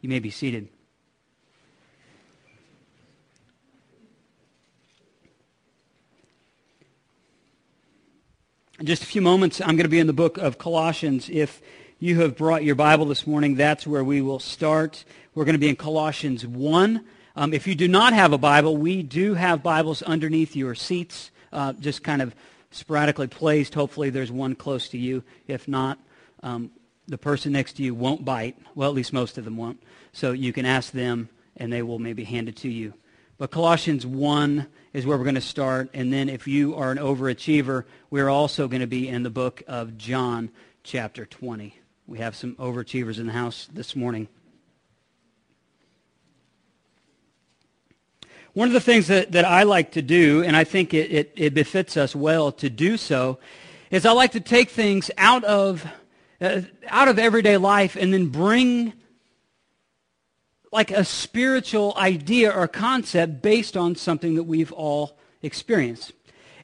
You may be seated. In just a few moments, I'm going to be in the book of Colossians. If you have brought your Bible this morning, that's where we will start. We're going to be in Colossians 1. Um, if you do not have a Bible, we do have Bibles underneath your seats, uh, just kind of sporadically placed. Hopefully there's one close to you. If not, um, the person next to you won't bite. Well, at least most of them won't. So you can ask them, and they will maybe hand it to you. But Colossians 1 is where we're going to start. And then if you are an overachiever, we're also going to be in the book of John, chapter 20. We have some overachievers in the house this morning. One of the things that, that I like to do, and I think it, it, it befits us well to do so, is I like to take things out of, uh, out of everyday life and then bring like a spiritual idea or concept based on something that we've all experienced.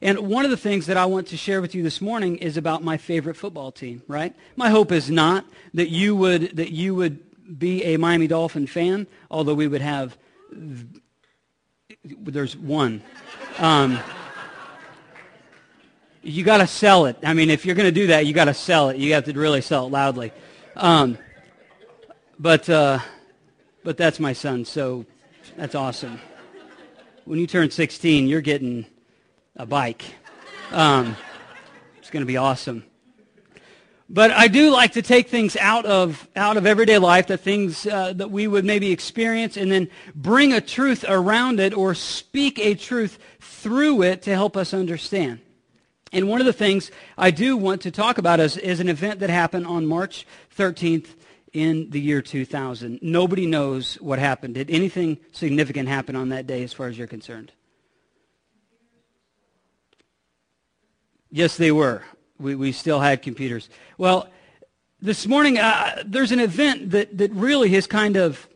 And one of the things that I want to share with you this morning is about my favorite football team, right? My hope is not that you would that you would be a Miami Dolphin fan, although we would have there's one. Um, you got to sell it. I mean, if you're going to do that, you got to sell it. You have to really sell it loudly. Um, but uh, but that's my son, so that's awesome. When you turn 16, you're getting a bike. Um, it's going to be awesome. But I do like to take things out of out of everyday life, the things uh, that we would maybe experience, and then bring a truth around it or speak a truth through it to help us understand. And one of the things I do want to talk about is, is an event that happened on March 13th, in the year 2000. Nobody knows what happened. Did anything significant happen on that day as far as you're concerned? Yes, they were. We, we still had computers. Well, this morning, uh, there's an event that, that really has kind of,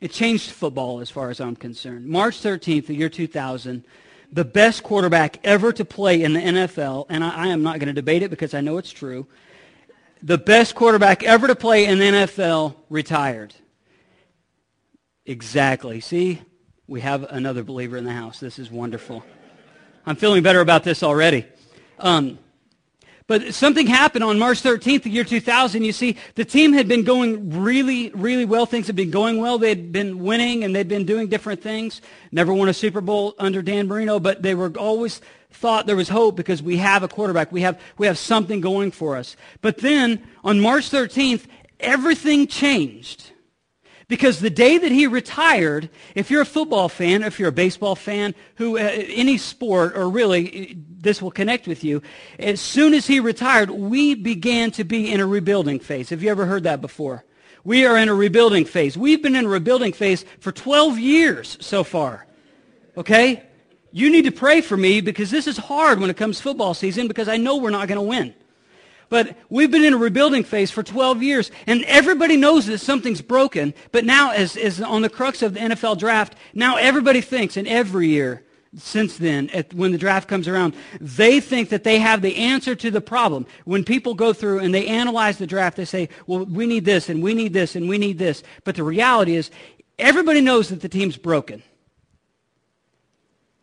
it changed football as far as I'm concerned. March 13th, the year 2000, the best quarterback ever to play in the NFL, and I, I am not going to debate it because I know it's true, the best quarterback ever to play in the NFL retired. Exactly. See, we have another believer in the house. This is wonderful. I'm feeling better about this already. Um, but something happened on March 13th, the year 2000. You see, the team had been going really, really well. Things had been going well. They had been winning and they'd been doing different things. Never won a Super Bowl under Dan Marino, but they were always thought there was hope because we have a quarterback. We have, we have something going for us. But then on March 13th, everything changed. Because the day that he retired, if you're a football fan, if you're a baseball fan, who uh, any sport, or really this will connect with you, as soon as he retired, we began to be in a rebuilding phase. Have you ever heard that before? We are in a rebuilding phase. We've been in a rebuilding phase for 12 years so far. Okay? You need to pray for me because this is hard when it comes football season because I know we're not going to win. But we've been in a rebuilding phase for 12 years, and everybody knows that something's broken. But now, as, as on the crux of the NFL draft, now everybody thinks, and every year since then, at, when the draft comes around, they think that they have the answer to the problem. When people go through and they analyze the draft, they say, well, we need this, and we need this, and we need this. But the reality is, everybody knows that the team's broken.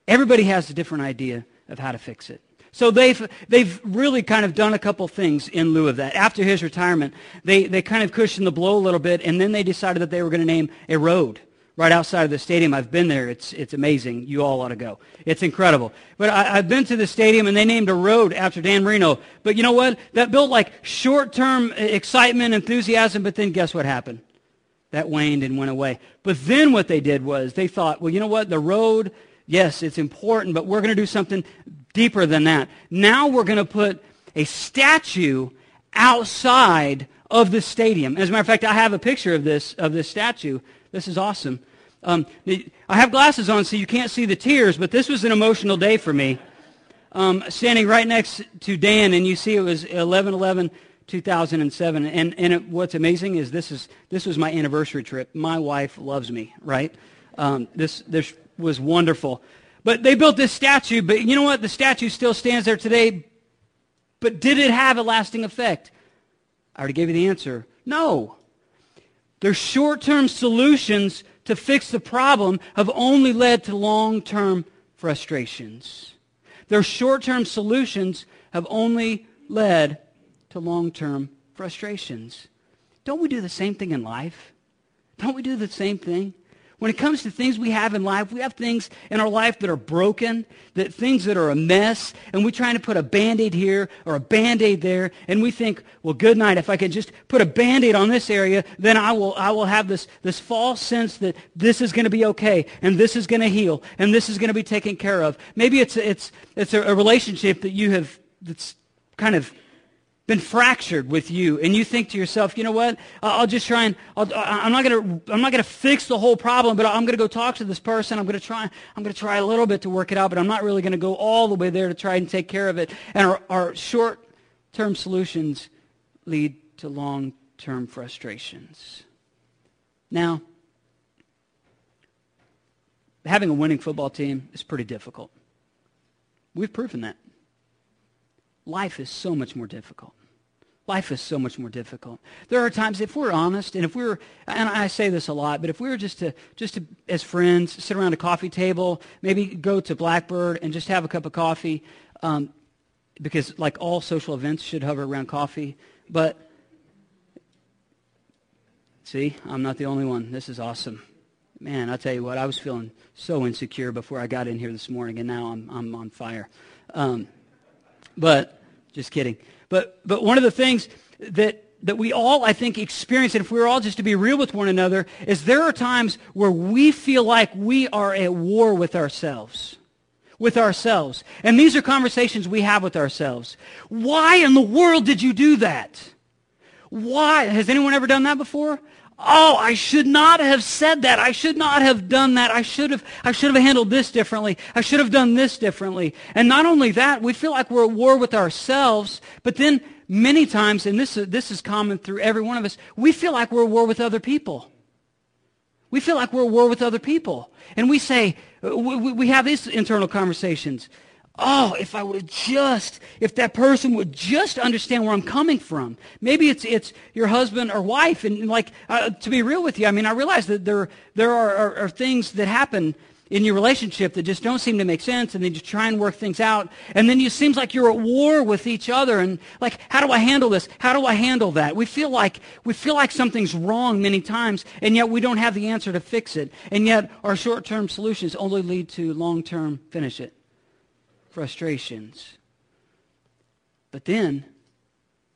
Everybody has a different idea of how to fix it. So they've, they've really kind of done a couple things in lieu of that. After his retirement, they, they kind of cushioned the blow a little bit, and then they decided that they were going to name a road right outside of the stadium. I've been there. It's, it's amazing. You all ought to go. It's incredible. But I, I've been to the stadium, and they named a road after Dan Marino. But you know what? That built like short-term uh, excitement, enthusiasm, but then guess what happened? That waned and went away. But then what they did was they thought, well, you know what? The road, yes, it's important, but we're going to do something deeper than that. Now we're going to put a statue outside of the stadium. As a matter of fact, I have a picture of this, of this statue. This is awesome. Um, I have glasses on so you can't see the tears, but this was an emotional day for me. Um, standing right next to Dan, and you see it was 11-11, 2007. And, and it, what's amazing is this, is this was my anniversary trip. My wife loves me, right? Um, this, was wonderful. But they built this statue, but you know what? The statue still stands there today. But did it have a lasting effect? I already gave you the answer. No. Their short-term solutions to fix the problem have only led to long-term frustrations. Their short-term solutions have only led to long-term frustrations. Don't we do the same thing in life? Don't we do the same thing? When it comes to things we have in life, we have things in our life that are broken, that things that are a mess, and we're trying to put a Band-Aid here or a Band-Aid there, and we think, well, good night. If I can just put a Band-Aid on this area, then I will, I will have this, this false sense that this is going to be okay, and this is going to heal, and this is going to be taken care of. Maybe it's, it's, it's a, a relationship that you have, that's kind of been fractured with you and you think to yourself you know what? I'll just try and i am not going to i'm not going to fix the whole problem but i'm going to go talk to this person. I'm going to try i'm going to try a little bit to work it out but i'm not really going to go all the way there to try and take care of it. And our, our short term solutions lead to long term frustrations. Now having a winning football team is pretty difficult. We've proven that life is so much more difficult. Life is so much more difficult. There are times, if we're honest, and if we're, and I say this a lot, but if we were just to, just to, as friends, sit around a coffee table, maybe go to Blackbird and just have a cup of coffee, um, because like all social events should hover around coffee, but see, I'm not the only one. This is awesome. Man, I'll tell you what, I was feeling so insecure before I got in here this morning, and now I'm, I'm on fire. Um, but just kidding. But but one of the things that that we all, I think, experience, and if we are all just to be real with one another, is there are times where we feel like we are at war with ourselves. With ourselves. And these are conversations we have with ourselves. Why in the world did you do that? Why? Has anyone ever done that before? Oh, I should not have said that. I should not have done that. I should have, I should have handled this differently. I should have done this differently. And not only that, we feel like we're at war with ourselves, but then many times, and this, this is common through every one of us, we feel like we're at war with other people. We feel like we're at war with other people. And we say, we, we have these internal conversations. Oh, if I would have just, if that person would just understand where I'm coming from. Maybe it's, it's your husband or wife. And like, uh, to be real with you, I mean, I realize that there, there are, are, are things that happen in your relationship that just don't seem to make sense and then you try and work things out and then it seems like you're at war with each other and like how do i handle this how do i handle that we feel like we feel like something's wrong many times and yet we don't have the answer to fix it and yet our short-term solutions only lead to long-term finish it frustrations. But then,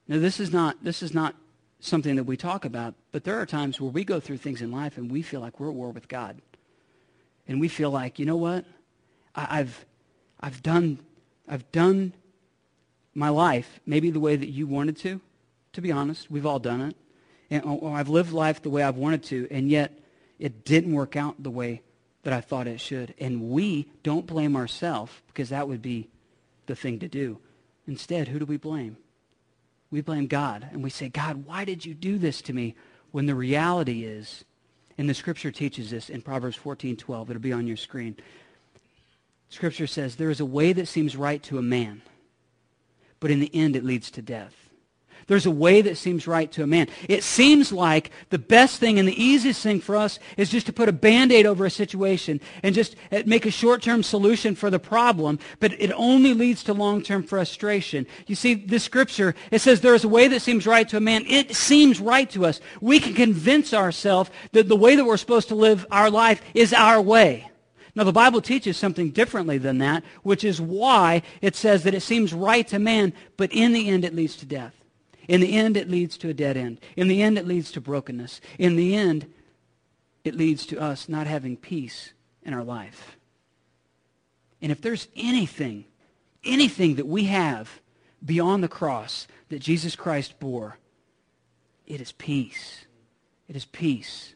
now this is not this is not something that we talk about, but there are times where we go through things in life and we feel like we're at war with God. And we feel like, you know what? I, have I've done I've done my life maybe the way that you wanted to. To be honest, we've all done it. And, or I've lived life the way I've wanted to, and yet it didn't work out the way that I thought it should. And we don't blame ourselves because that would be the thing to do. Instead, who do we blame? We blame God. And we say, God, why did you do this to me? When the reality is, and the scripture teaches this in Proverbs 14, 12. It'll be on your screen. Scripture says, there is a way that seems right to a man, but in the end it leads to death. There's a way that seems right to a man. It seems like the best thing and the easiest thing for us is just to put a Band-Aid over a situation and just uh, make a short-term solution for the problem, but it only leads to long-term frustration. You see, this scripture, it says there is a way that seems right to a man. It seems right to us. We can convince ourselves that the way that we're supposed to live our life is our way. Now, the Bible teaches something differently than that, which is why it says that it seems right to man, but in the end it leads to death. In the end, it leads to a dead end. In the end, it leads to brokenness. In the end, it leads to us not having peace in our life. And if there's anything, anything that we have beyond the cross that Jesus Christ bore, it is peace. It is peace.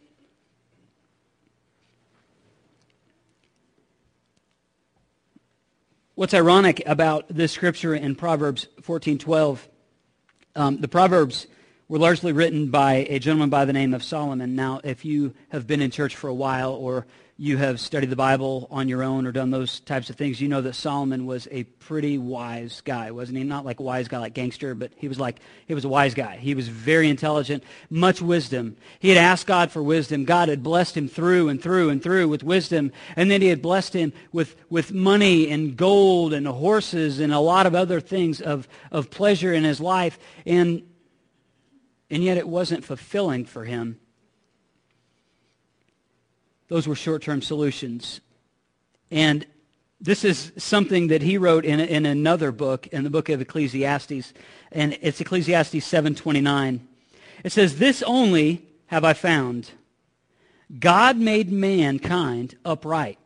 What's ironic about this scripture in Proverbs 14:12 um, the Proverbs were largely written by a gentleman by the name of Solomon. Now, if you have been in church for a while or you have studied the Bible on your own or done those types of things, you know that Solomon was a pretty wise guy, wasn't he? Not like a wise guy like gangster, but he was like, he was a wise guy. He was very intelligent, much wisdom. He had asked God for wisdom. God had blessed him through and through and through with wisdom. And then he had blessed him with, with money and gold and horses and a lot of other things of, of pleasure in his life. And, and yet it wasn't fulfilling for him those were short-term solutions. And this is something that he wrote in, in another book, in the book of Ecclesiastes, and it's Ecclesiastes 7.29. It says, This only have I found. God made mankind upright.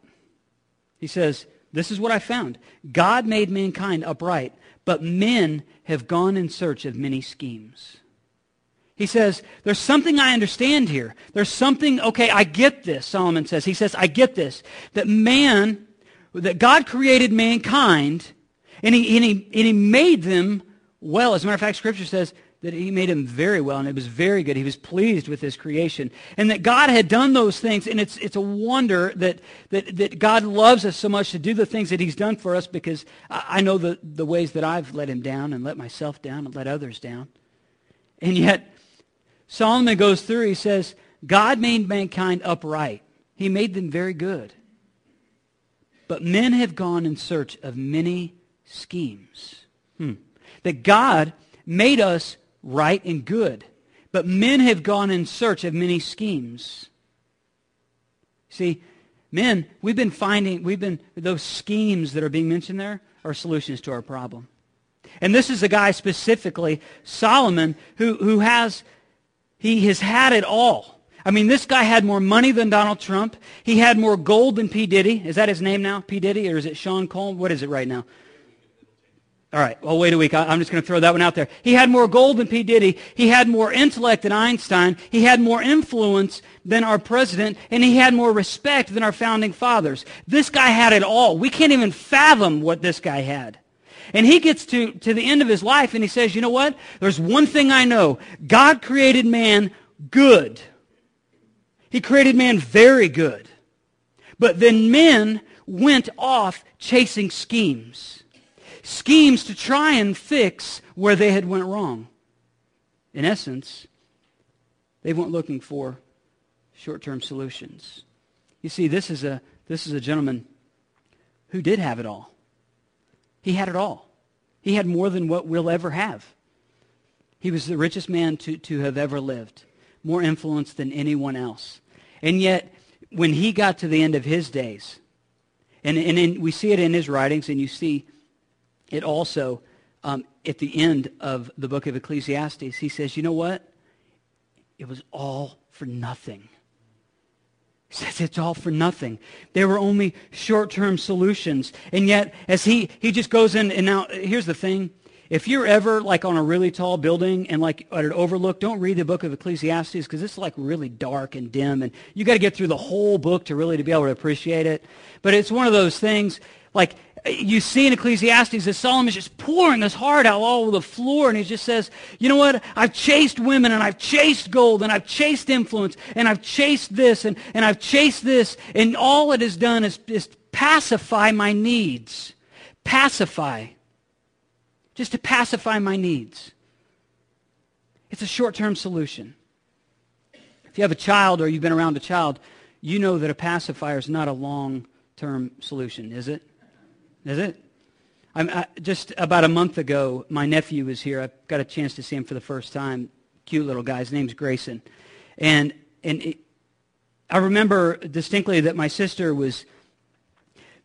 He says, this is what I found. God made mankind upright, but men have gone in search of many schemes. He says, there's something I understand here. There's something, okay, I get this, Solomon says. He says, I get this. That man, that God created mankind, and he, and he, and he made them well. As a matter of fact, Scripture says that he made them very well, and it was very good. He was pleased with his creation. And that God had done those things, and it's, it's a wonder that, that, that God loves us so much to do the things that he's done for us because I, I know the, the ways that I've let him down and let myself down and let others down. And yet, Solomon goes through, he says, God made mankind upright. He made them very good. But men have gone in search of many schemes. Hmm. That God made us right and good. But men have gone in search of many schemes. See, men, we've been finding, we've been, those schemes that are being mentioned there are solutions to our problem. And this is a guy specifically, Solomon, who, who has he has had it all. I mean, this guy had more money than Donald Trump. He had more gold than P. Diddy. Is that his name now, P. Diddy, or is it Sean Cole? What is it right now? All right, well, wait a week. I'm just going to throw that one out there. He had more gold than P. Diddy. He had more intellect than Einstein. He had more influence than our president. And he had more respect than our founding fathers. This guy had it all. We can't even fathom what this guy had. And he gets to, to the end of his life and he says, you know what? There's one thing I know. God created man good. He created man very good. But then men went off chasing schemes. Schemes to try and fix where they had went wrong. In essence, they went looking for short-term solutions. You see, this is a, this is a gentleman who did have it all. He had it all. He had more than what we'll ever have. He was the richest man to, to have ever lived, more influence than anyone else. And yet, when he got to the end of his days, and, and in, we see it in his writings, and you see it also um, at the end of the book of Ecclesiastes, he says, you know what? It was all for nothing. Says it's all for nothing. There were only short-term solutions. And yet, as he, he just goes in, and now, here's the thing. If you're ever like on a really tall building and like at an overlook, don't read the book of Ecclesiastes because it's like really dark and dim and you got to get through the whole book to really to be able to appreciate it. But it's one of those things like you see in Ecclesiastes that Solomon's just pouring his heart out all over the floor, and he just says, you know what? I've chased women, and I've chased gold, and I've chased influence, and I've chased this, and, and I've chased this, and all it has done is, is pacify my needs. Pacify. Just to pacify my needs. It's a short-term solution. If you have a child or you've been around a child, you know that a pacifier is not a long-term solution, is it? Is it? I, just about a month ago, my nephew was here. I got a chance to see him for the first time. Cute little guy. His name's Grayson. And, and it, I remember distinctly that my sister was,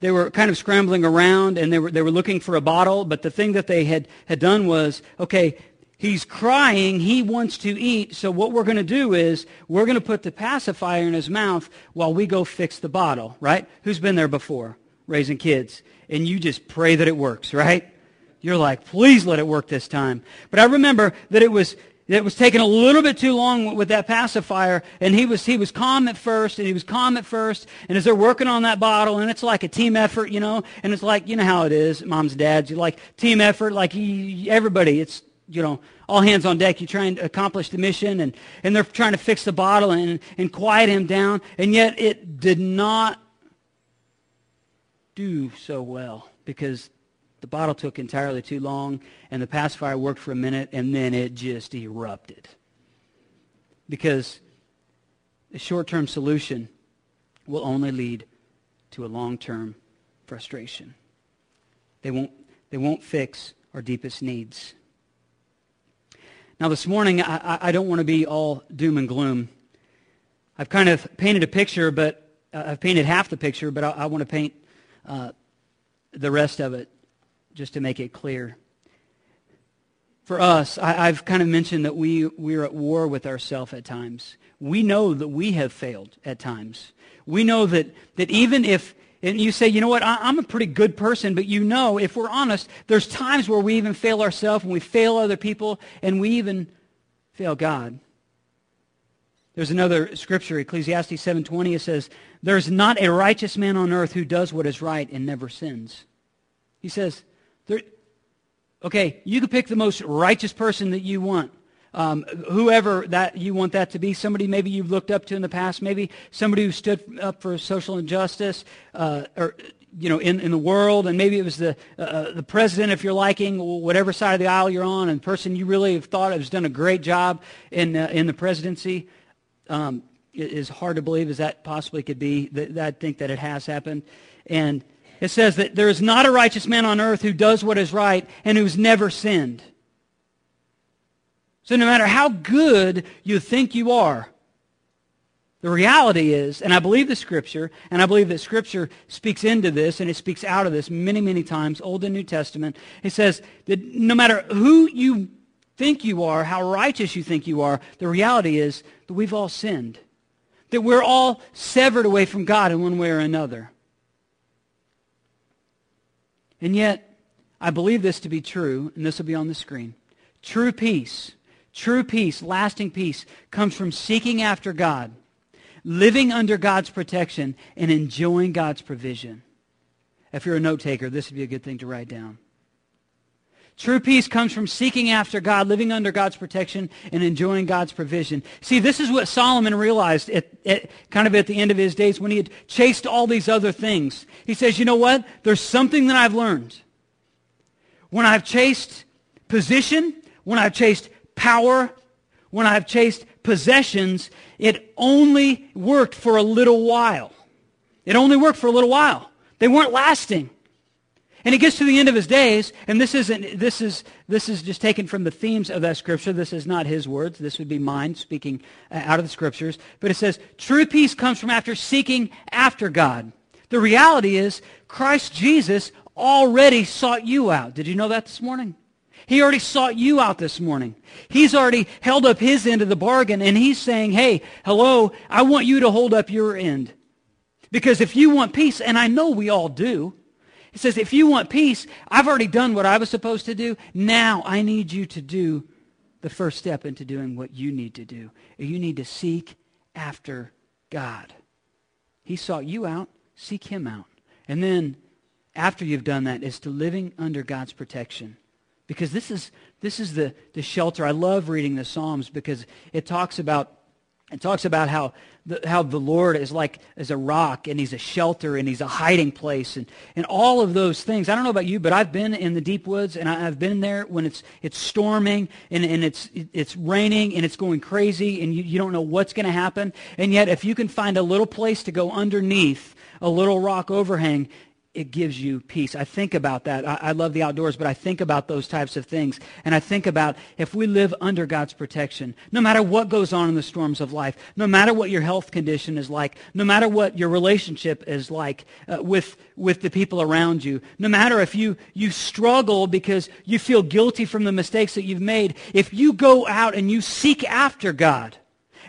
they were kind of scrambling around and they were, they were looking for a bottle. But the thing that they had, had done was, okay, he's crying. He wants to eat. So what we're going to do is we're going to put the pacifier in his mouth while we go fix the bottle, right? Who's been there before? Raising kids and you just pray that it works, right? You're like, please let it work this time. But I remember that it was it was taking a little bit too long with that pacifier, and he was he was calm at first, and he was calm at first, and as they're working on that bottle, and it's like a team effort, you know, and it's like you know how it is, moms, dads, you like team effort, like he, everybody, it's you know, all hands on deck. You try and accomplish the mission, and, and they're trying to fix the bottle and, and quiet him down, and yet it did not do so well because the bottle took entirely too long, and the pacifier worked for a minute, and then it just erupted. Because a short-term solution will only lead to a long-term frustration. They won't, they won't fix our deepest needs. Now, this morning, I, I don't want to be all doom and gloom. I've kind of painted a picture, but uh, I've painted half the picture, but I, I want to paint uh, the rest of it just to make it clear. For us, I, have kind of mentioned that we, we're at war with ourselves at times. We know that we have failed at times. We know that, that even if, and you say, you know what, I, I'm a pretty good person, but you know, if we're honest, there's times where we even fail ourselves and we fail other people and we even fail God. There's another scripture, Ecclesiastes 7.20, it says, There's not a righteous man on earth who does what is right and never sins. He says, okay, you can pick the most righteous person that you want. Um, whoever that you want that to be, somebody maybe you've looked up to in the past, maybe somebody who stood up for social injustice, uh, or you know, in, in the world, and maybe it was the uh, uh the president, if you're liking, whatever side of the aisle you're on, and the person you really have thought has done a great job in uh, in the presidency. Um, is hard to believe as that possibly could be. That, that I think that it has happened, and it says that there is not a righteous man on earth who does what is right and who's never sinned. So no matter how good you think you are, the reality is, and I believe the Scripture, and I believe that Scripture speaks into this, and it speaks out of this many, many times, Old and New Testament. It says that no matter who you think you are, how righteous you think you are, the reality is that we've all sinned. That we're all severed away from God in one way or another. And yet, I believe this to be true, and this will be on the screen. True peace, true peace, lasting peace, comes from seeking after God, living under God's protection, and enjoying God's provision. If you're a note taker, this would be a good thing to write down. True peace comes from seeking after God, living under God's protection, and enjoying God's provision. See, this is what Solomon realized at, at, kind of at the end of his days when he had chased all these other things. He says, you know what? There's something that I've learned. When I've chased position, when I've chased power, when I've chased possessions, it only worked for a little while. It only worked for a little while. They weren't lasting. And he gets to the end of his days, and this isn't this is this is just taken from the themes of that scripture. This is not his words. This would be mine speaking uh, out of the scriptures. But it says, true peace comes from after seeking after God. The reality is Christ Jesus already sought you out. Did you know that this morning? He already sought you out this morning. He's already held up his end of the bargain, and he's saying, hey, hello, I want you to hold up your end. Because if you want peace, and I know we all do, he says, if you want peace, I've already done what I was supposed to do. Now I need you to do the first step into doing what you need to do. You need to seek after God. He sought you out. Seek him out. And then after you've done that is to living under God's protection. Because this is, this is the, the shelter. I love reading the Psalms because it talks about it talks about how the, how the Lord is like as a rock and he's a shelter and he's a hiding place and, and all of those things. I don't know about you, but I've been in the deep woods and I, have been there when it's, it's storming and, and it's, it's raining and it's going crazy and you, you don't know what's going to happen. And yet if you can find a little place to go underneath a little rock overhang, it gives you peace. I think about that. I, I, love the outdoors, but I think about those types of things. And I think about if we live under God's protection, no matter what goes on in the storms of life, no matter what your health condition is like, no matter what your relationship is like uh, with, with the people around you, no matter if you, you struggle because you feel guilty from the mistakes that you've made, if you go out and you seek after God,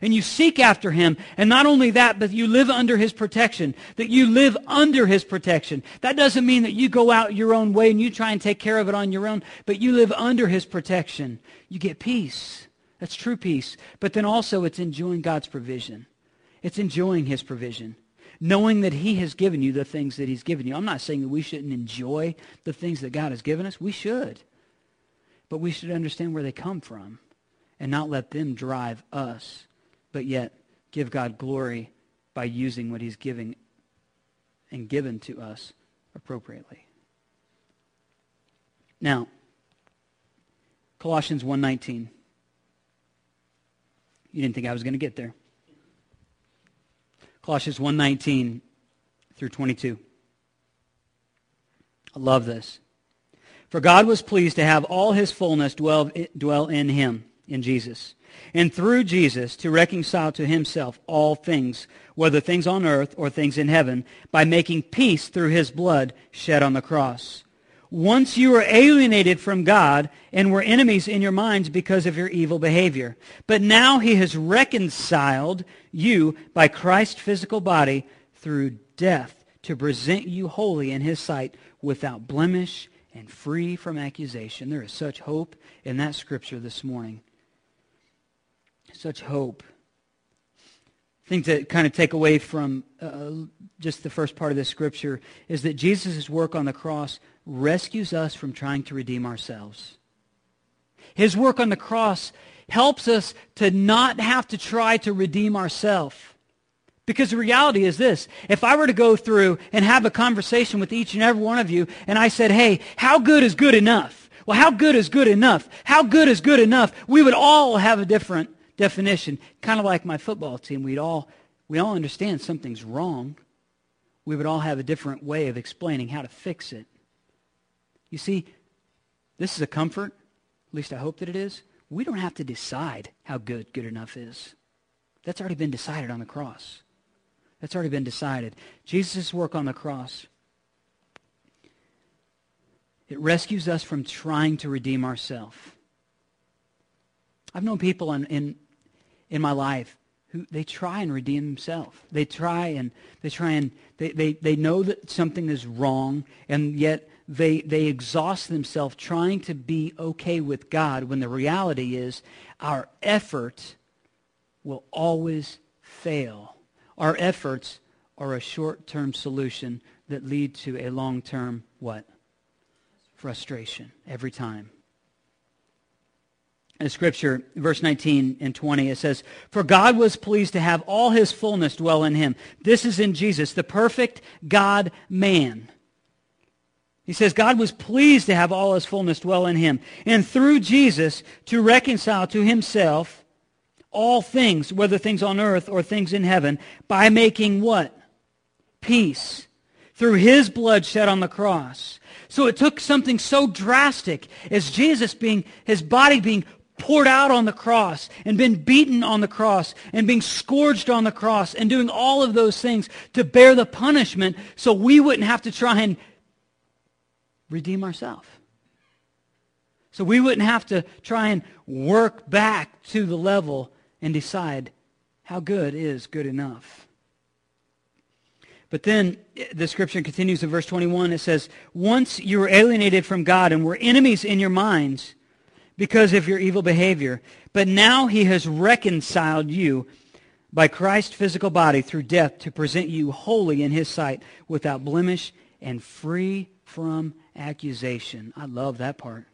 and you seek after him. And not only that, but you live under his protection, that you live under his protection. That doesn't mean that you go out your own way and you try and take care of it on your own, but you live under his protection. You get peace. That's true peace. But then also it's enjoying God's provision. It's enjoying his provision knowing that he has given you the things that he's given you. I'm not saying that we shouldn't enjoy the things that God has given us. We should. but we should understand where they come from and not let them drive us, but yet give God glory by using what he's giving and given to us appropriately. Now, Colossians 1:19. You didn't think I was going to get there. Colossians 1:19 through 22. I love this. For God was pleased to have all his fullness dwell, dwell in him, in Jesus, and through Jesus to reconcile to himself all things, whether things on earth or things in heaven, by making peace through his blood shed on the cross. Once you were alienated from God and were enemies in your minds because of your evil behavior. But now he has reconciled you by Christ's physical body through death to present you holy in his sight without blemish and free from accusation. There is such hope in that scripture this morning. Such hope. Thing to kind of take away from uh, just the first part of this scripture is that Jesus' work on the cross rescues us from trying to redeem ourselves. His work on the cross helps us to not have to try to redeem ourselves. Because the reality is this. If I were to go through and have a conversation with each and every one of you, and I said, hey, how good is good enough? Well, how good is good enough? How good is good enough? We would all have a different definition. Kind of like my football team. We'd all, we all understand something's wrong. We would all have a different way of explaining how to fix it. You see, this is a comfort, at least I hope that it is. We don't have to decide how good good enough is. That's already been decided on the cross. That's already been decided. Jesus' work on the cross, it rescues us from trying to redeem ourselves. I've known people in, in, in my life who they try and redeem themselves. They try and they try and they, they, they know that something is wrong and yet they, they exhaust themselves trying to be okay with God when the reality is our effort will always fail. Our efforts are a short-term solution that lead to a long-term what? Frustration every time. In Scripture, verse 19 and 20, it says, For God was pleased to have all his fullness dwell in him. This is in Jesus, the perfect God-man he says God was pleased to have all his fullness dwell in him. And through Jesus to reconcile to himself all things, whether things on earth or things in heaven, by making what? Peace. Through his blood shed on the cross. So it took something so drastic as Jesus being, his body being poured out on the cross and been beaten on the cross and being scourged on the cross and doing all of those things to bear the punishment so we wouldn't have to try and redeem ourselves. So we wouldn't have to try and work back to the level and decide how good is good enough. But then the scripture continues in verse 21. It says, Once you were alienated from God and were enemies in your minds because of your evil behavior, but now he has reconciled you by Christ's physical body through death to present you holy in his sight without blemish and free from accusation. I love that part.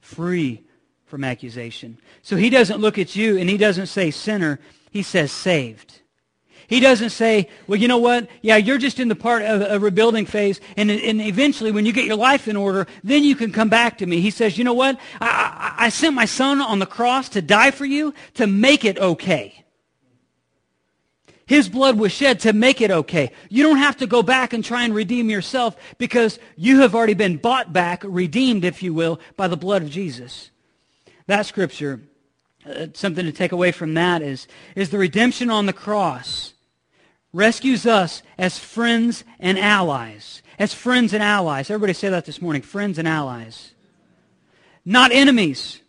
Free from accusation. So he doesn't look at you and he doesn't say sinner. He says saved. He doesn't say, well, you know what? Yeah, you're just in the part of a rebuilding phase, and, and eventually when you get your life in order, then you can come back to me. He says, you know what? I, I, I sent my son on the cross to die for you to make it okay. His blood was shed to make it okay. You don't have to go back and try and redeem yourself because you have already been bought back, redeemed, if you will, by the blood of Jesus. That scripture, uh, something to take away from that is, is the redemption on the cross rescues us as friends and allies. As friends and allies. Everybody say that this morning. Friends and allies. Not enemies.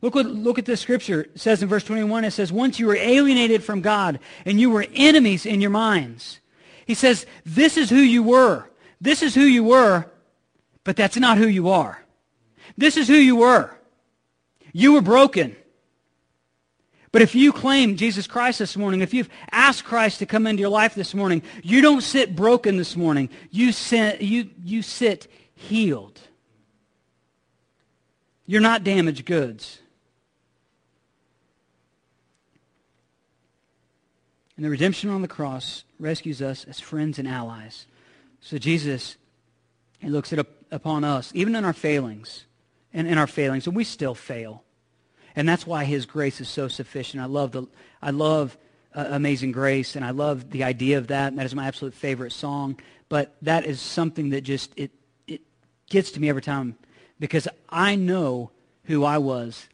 Look what look at this scripture. It says in verse 21, it says, Once you were alienated from God and you were enemies in your minds. He says, This is who you were. This is who you were, but that's not who you are. This is who you were. You were broken. But if you claim Jesus Christ this morning, if you've asked Christ to come into your life this morning, you don't sit broken this morning. You sit, you, you sit healed. You're not damaged goods. And the redemption on the cross rescues us as friends and allies. So Jesus, he looks at, upon us, even in our failings, and in our failings, and we still fail. And that's why his grace is so sufficient. I love, the, I love uh, Amazing Grace, and I love the idea of that, and that is my absolute favorite song. But that is something that just, it, it gets to me every time because I know who I was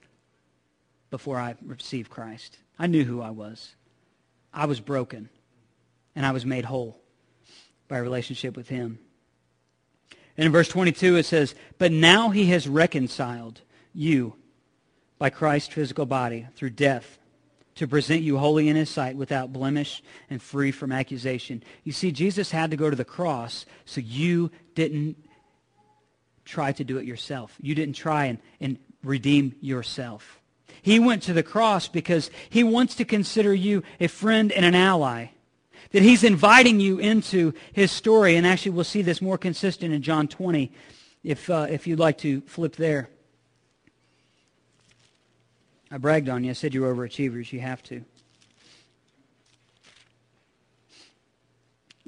before I received Christ. I knew who I was. I was broken, and I was made whole by a relationship with him. And in verse 22 it says, But now he has reconciled you by Christ's physical body through death to present you holy in his sight without blemish and free from accusation. You see, Jesus had to go to the cross so you didn't try to do it yourself. You didn't try and, and redeem yourself. He went to the cross because he wants to consider you a friend and an ally. That he's inviting you into his story. And actually, we'll see this more consistent in John 20 if, uh, if you'd like to flip there. I bragged on you. I said you were overachievers. You have to.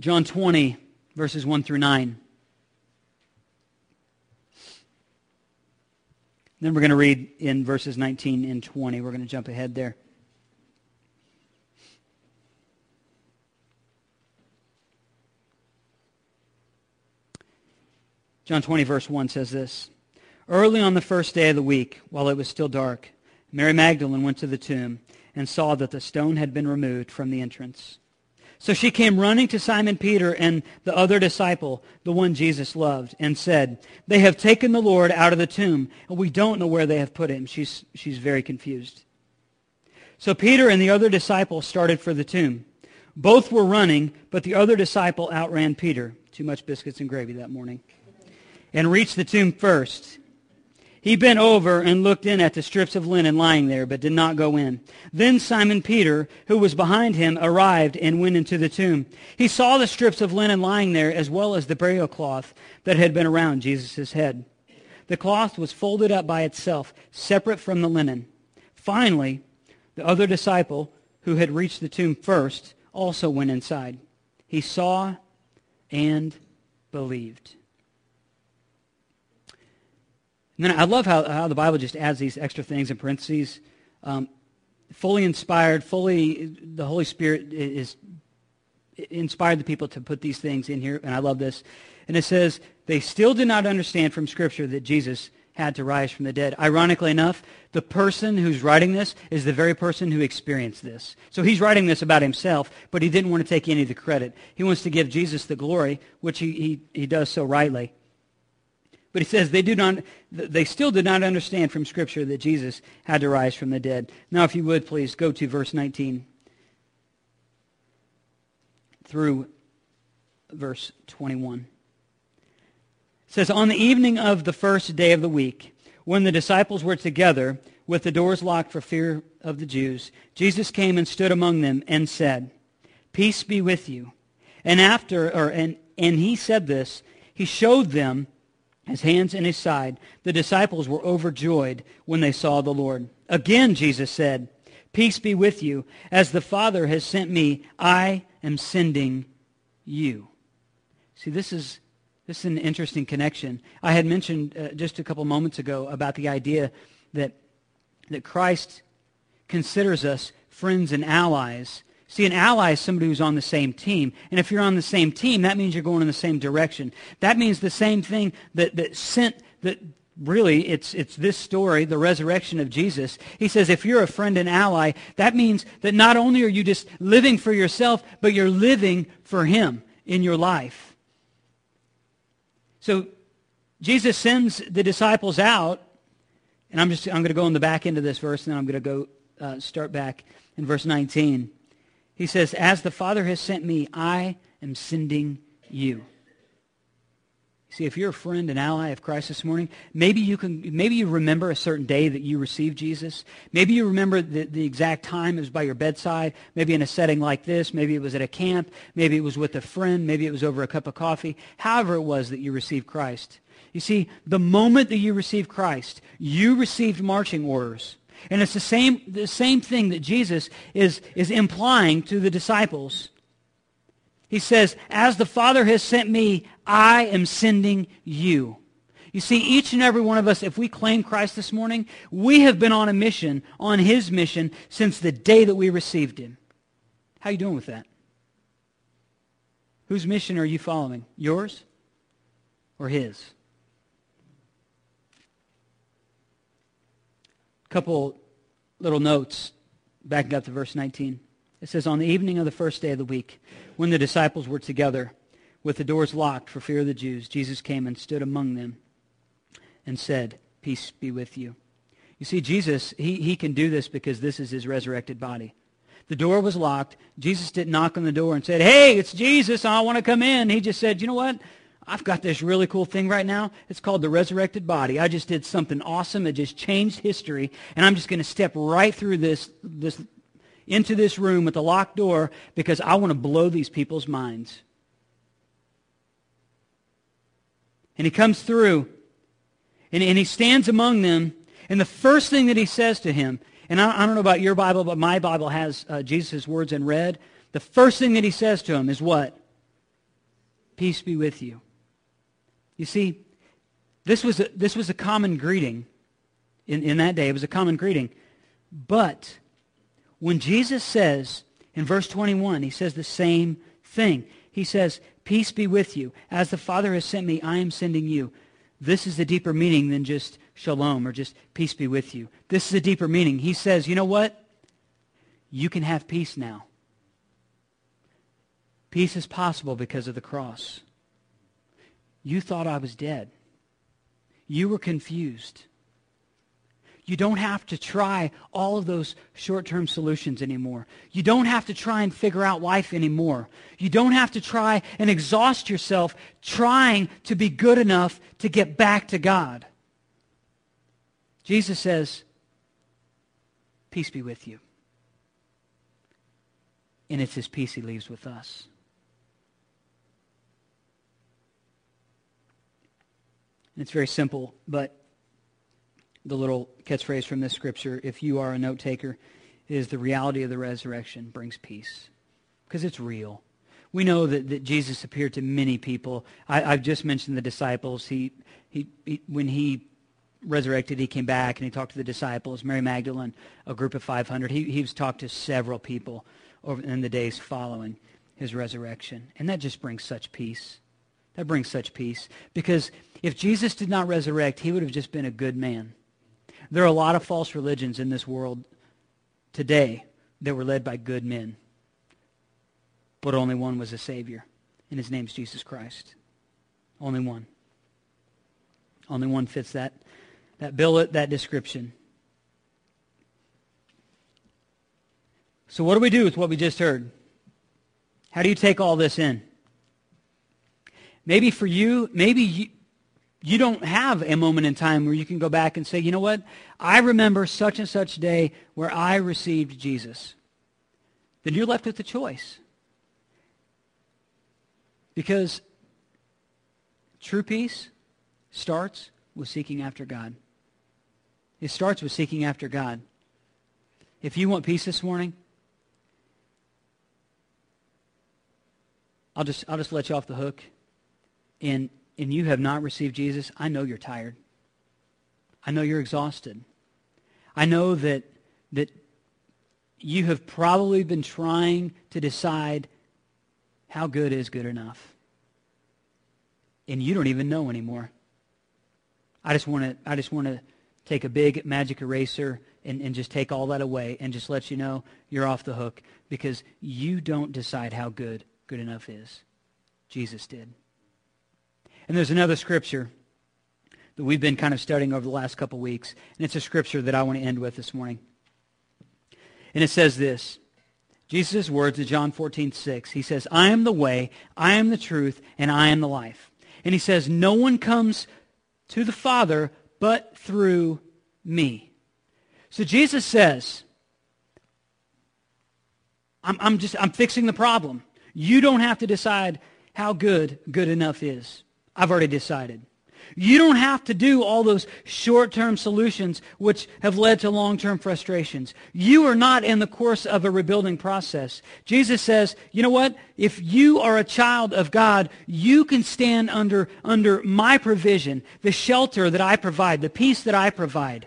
John 20, verses 1 through 9. Then we're going to read in verses 19 and 20. We're going to jump ahead there. John 20, verse 1 says this Early on the first day of the week, while it was still dark, Mary Magdalene went to the tomb and saw that the stone had been removed from the entrance. So she came running to Simon Peter and the other disciple, the one Jesus loved, and said, They have taken the Lord out of the tomb, and we don't know where they have put him. She's, she's very confused. So Peter and the other disciple started for the tomb. Both were running, but the other disciple outran Peter. Too much biscuits and gravy that morning. And reached the tomb first. He bent over and looked in at the strips of linen lying there, but did not go in. Then Simon Peter, who was behind him, arrived and went into the tomb. He saw the strips of linen lying there, as well as the burial cloth that had been around Jesus' head. The cloth was folded up by itself, separate from the linen. Finally, the other disciple, who had reached the tomb first, also went inside. He saw and believed. And then I love how, how the Bible just adds these extra things in parentheses. Um, fully inspired, fully, the Holy Spirit is inspired the people to put these things in here, and I love this. And it says, they still did not understand from Scripture that Jesus had to rise from the dead. Ironically enough, the person who's writing this is the very person who experienced this. So he's writing this about himself, but he didn't want to take any of the credit. He wants to give Jesus the glory, which he, he, he does so rightly. But he says they, do not, they still did not understand from Scripture that Jesus had to rise from the dead. Now, if you would, please go to verse 19 through verse 21. It says, On the evening of the first day of the week, when the disciples were together, with the doors locked for fear of the Jews, Jesus came and stood among them and said, Peace be with you. And after, or, and, and he said this, he showed them his hands in his side. The disciples were overjoyed when they saw the Lord. Again, Jesus said, Peace be with you. As the Father has sent me, I am sending you. See, this is, this is an interesting connection. I had mentioned uh, just a couple moments ago about the idea that, that Christ considers us friends and allies See, an ally is somebody who's on the same team. And if you're on the same team, that means you're going in the same direction. That means the same thing that, that sent, that really it's, it's this story, the resurrection of Jesus. He says if you're a friend and ally, that means that not only are you just living for yourself, but you're living for him in your life. So Jesus sends the disciples out, and I'm just I'm going to go on the back end of this verse, and then I'm going to go uh, start back in verse 19. He says, As the Father has sent me, I am sending you. See, if you're a friend and ally of Christ this morning, maybe you can, maybe you remember a certain day that you received Jesus. Maybe you remember the, the exact time it was by your bedside. Maybe in a setting like this. Maybe it was at a camp. Maybe it was with a friend. Maybe it was over a cup of coffee. However it was that you received Christ. You see, the moment that you received Christ, you received marching orders. And it's the same, the same thing that Jesus is, is implying to the disciples. He says, as the Father has sent me, I am sending you. You see, each and every one of us, if we claim Christ this morning, we have been on a mission, on his mission, since the day that we received him. How are you doing with that? Whose mission are you following? Yours or his? A couple little notes backing up to verse 19. It says, On the evening of the first day of the week, when the disciples were together, with the doors locked for fear of the Jews, Jesus came and stood among them and said, Peace be with you. You see, Jesus, he, he can do this because this is his resurrected body. The door was locked. Jesus didn't knock on the door and said, hey, it's Jesus. I want to come in. He just said, you know what? I've got this really cool thing right now. It's called the resurrected body. I just did something awesome. It just changed history. And I'm just going to step right through this, this, into this room with the locked door because I want to blow these people's minds. And he comes through and, and he stands among them. And the first thing that he says to him and I, I don't know about your Bible, but my Bible has uh, Jesus' words in red. The first thing that he says to him is what? Peace be with you. You see, this was a, this was a common greeting in, in that day. It was a common greeting. But when Jesus says in verse 21, he says the same thing. He says, Peace be with you. As the Father has sent me, I am sending you. This is the deeper meaning than just shalom or just peace be with you. This is a deeper meaning. He says, you know what? You can have peace now. Peace is possible because of the cross. You thought I was dead. You were confused. You don't have to try all of those short-term solutions anymore. You don't have to try and figure out life anymore. You don't have to try and exhaust yourself trying to be good enough to get back to God. Jesus says, peace be with you. And it's his peace he leaves with us. And it's very simple, but the little catchphrase from this scripture, if you are a note taker, is the reality of the resurrection brings peace. Because it's real. We know that, that Jesus appeared to many people. I, have just mentioned the disciples. He, he, he, when he resurrected, he came back and he talked to the disciples, Mary Magdalene, a group of 500. He, he was talked to several people over in the days following his resurrection. And that just brings such peace. That brings such peace. Because if Jesus did not resurrect, he would have just been a good man. There are a lot of false religions in this world today that were led by good men. But only one was a Savior, and his name's Jesus Christ. Only one. Only one fits that, that bill, that description. So what do we do with what we just heard? How do you take all this in? Maybe for you, maybe you, you don't have a moment in time where you can go back and say, you know what? I remember such and such day where I received Jesus. Then you're left with a choice. Because true peace starts with seeking after God. It starts with seeking after God. If you want peace this morning, I'll just, I'll just let you off the hook. And and you have not received Jesus, I know you're tired. I know you're exhausted. I know that, that you have probably been trying to decide how good is good enough. And you don't even know anymore. I just want to I just want to take a big magic eraser and, and just take all that away and just let you know you're off the hook because you don't decide how good good enough is. Jesus did. And there's another scripture that we've been kind of studying over the last couple weeks, and it's a scripture that I want to end with this morning. And it says this. Jesus' words in John 14, 6. He says, I am the way, I am the truth, and I am the life. And he says, no one comes to the Father but through me. So Jesus says, I'm, I'm just, I'm fixing the problem. You don't have to decide how good good enough is. I've already decided. You don't have to do all those short-term solutions which have led to long-term frustrations. You are not in the course of a rebuilding process. Jesus says, you know what? If you are a child of God, you can stand under, under my provision, the shelter that I provide, the peace that I provide.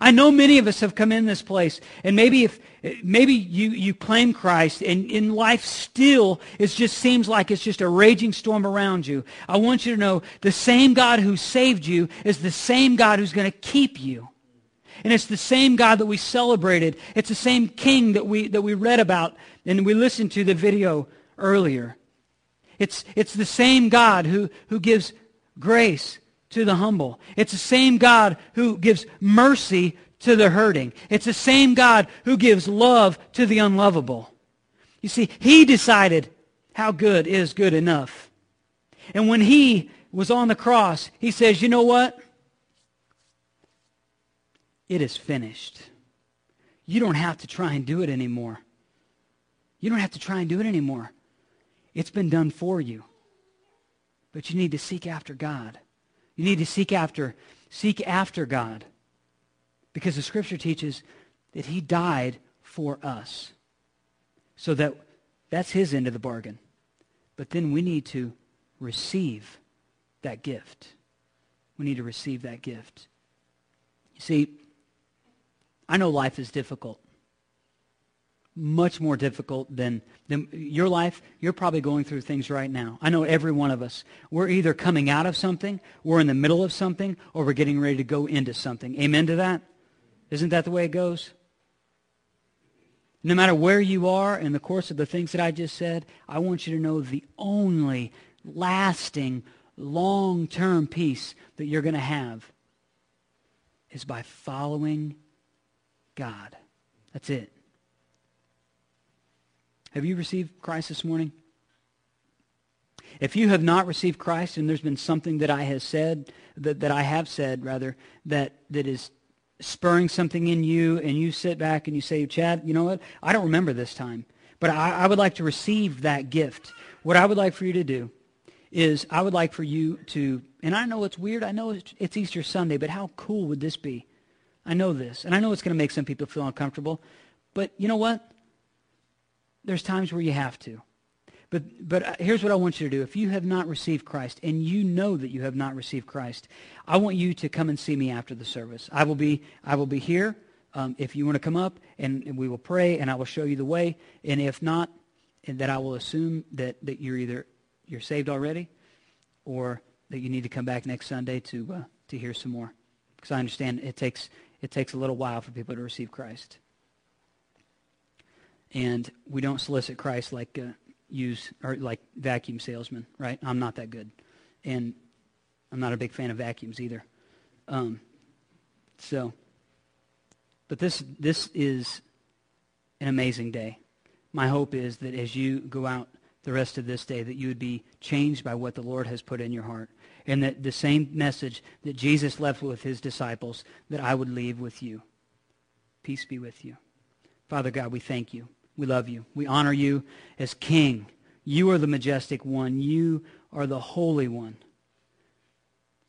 I know many of us have come in this place, and maybe if maybe you, you claim Christ, and in life still it just seems like it's just a raging storm around you. I want you to know the same God who saved you is the same God who's going to keep you. And it's the same God that we celebrated. It's the same King that we, that we read about and we listened to the video earlier. It's, it's the same God who, who gives grace to the humble. It's the same God who gives mercy to the hurting. It's the same God who gives love to the unlovable. You see, he decided how good is good enough. And when he was on the cross, he says, you know what? It is finished. You don't have to try and do it anymore. You don't have to try and do it anymore. It's been done for you. But you need to seek after God. You need to seek after, seek after God. Because the scripture teaches that he died for us. So that that's his end of the bargain. But then we need to receive that gift. We need to receive that gift. You see, I know life is difficult much more difficult than, than your life. You're probably going through things right now. I know every one of us. We're either coming out of something, we're in the middle of something, or we're getting ready to go into something. Amen to that? Isn't that the way it goes? No matter where you are in the course of the things that I just said, I want you to know the only lasting, long-term peace that you're going to have is by following God. That's it. Have you received Christ this morning? If you have not received Christ and there's been something that I have said, that, that I have said rather, that, that is spurring something in you and you sit back and you say, Chad, you know what? I don't remember this time, but I, I would like to receive that gift. What I would like for you to do is I would like for you to, and I know it's weird. I know it's Easter Sunday, but how cool would this be? I know this, and I know it's going to make some people feel uncomfortable, but you know what? There's times where you have to. But, but uh, here's what I want you to do. If you have not received Christ and you know that you have not received Christ, I want you to come and see me after the service. I will be, I will be here um, if you want to come up and, we will pray and I will show you the way. And if not, and that I will assume that, that you're either you're saved already or that you need to come back next Sunday to, uh, to hear some more. Because I understand it takes, it takes a little while for people to receive Christ and we don't solicit Christ like uh, use or like vacuum salesmen, right? I'm not that good, and I'm not a big fan of vacuums either. Um, so, but this this is an amazing day. My hope is that as you go out the rest of this day, that you would be changed by what the Lord has put in your heart, and that the same message that Jesus left with his disciples, that I would leave with you. Peace be with you. Father God, we thank you. We love you. We honor you as King. You are the majestic one. You are the holy one.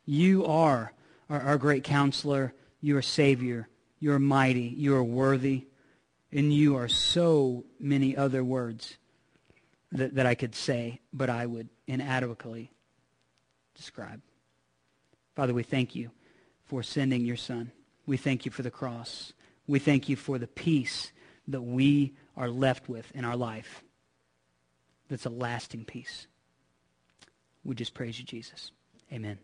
You are our, our great counselor. You are Savior. You are mighty. You are worthy. And you are so many other words that, that I could say, but I would inadequately describe. Father, we thank you for sending your Son. We thank you for the cross. We thank you for the peace that we are left with in our life that's a lasting peace. We just praise you, Jesus. Amen.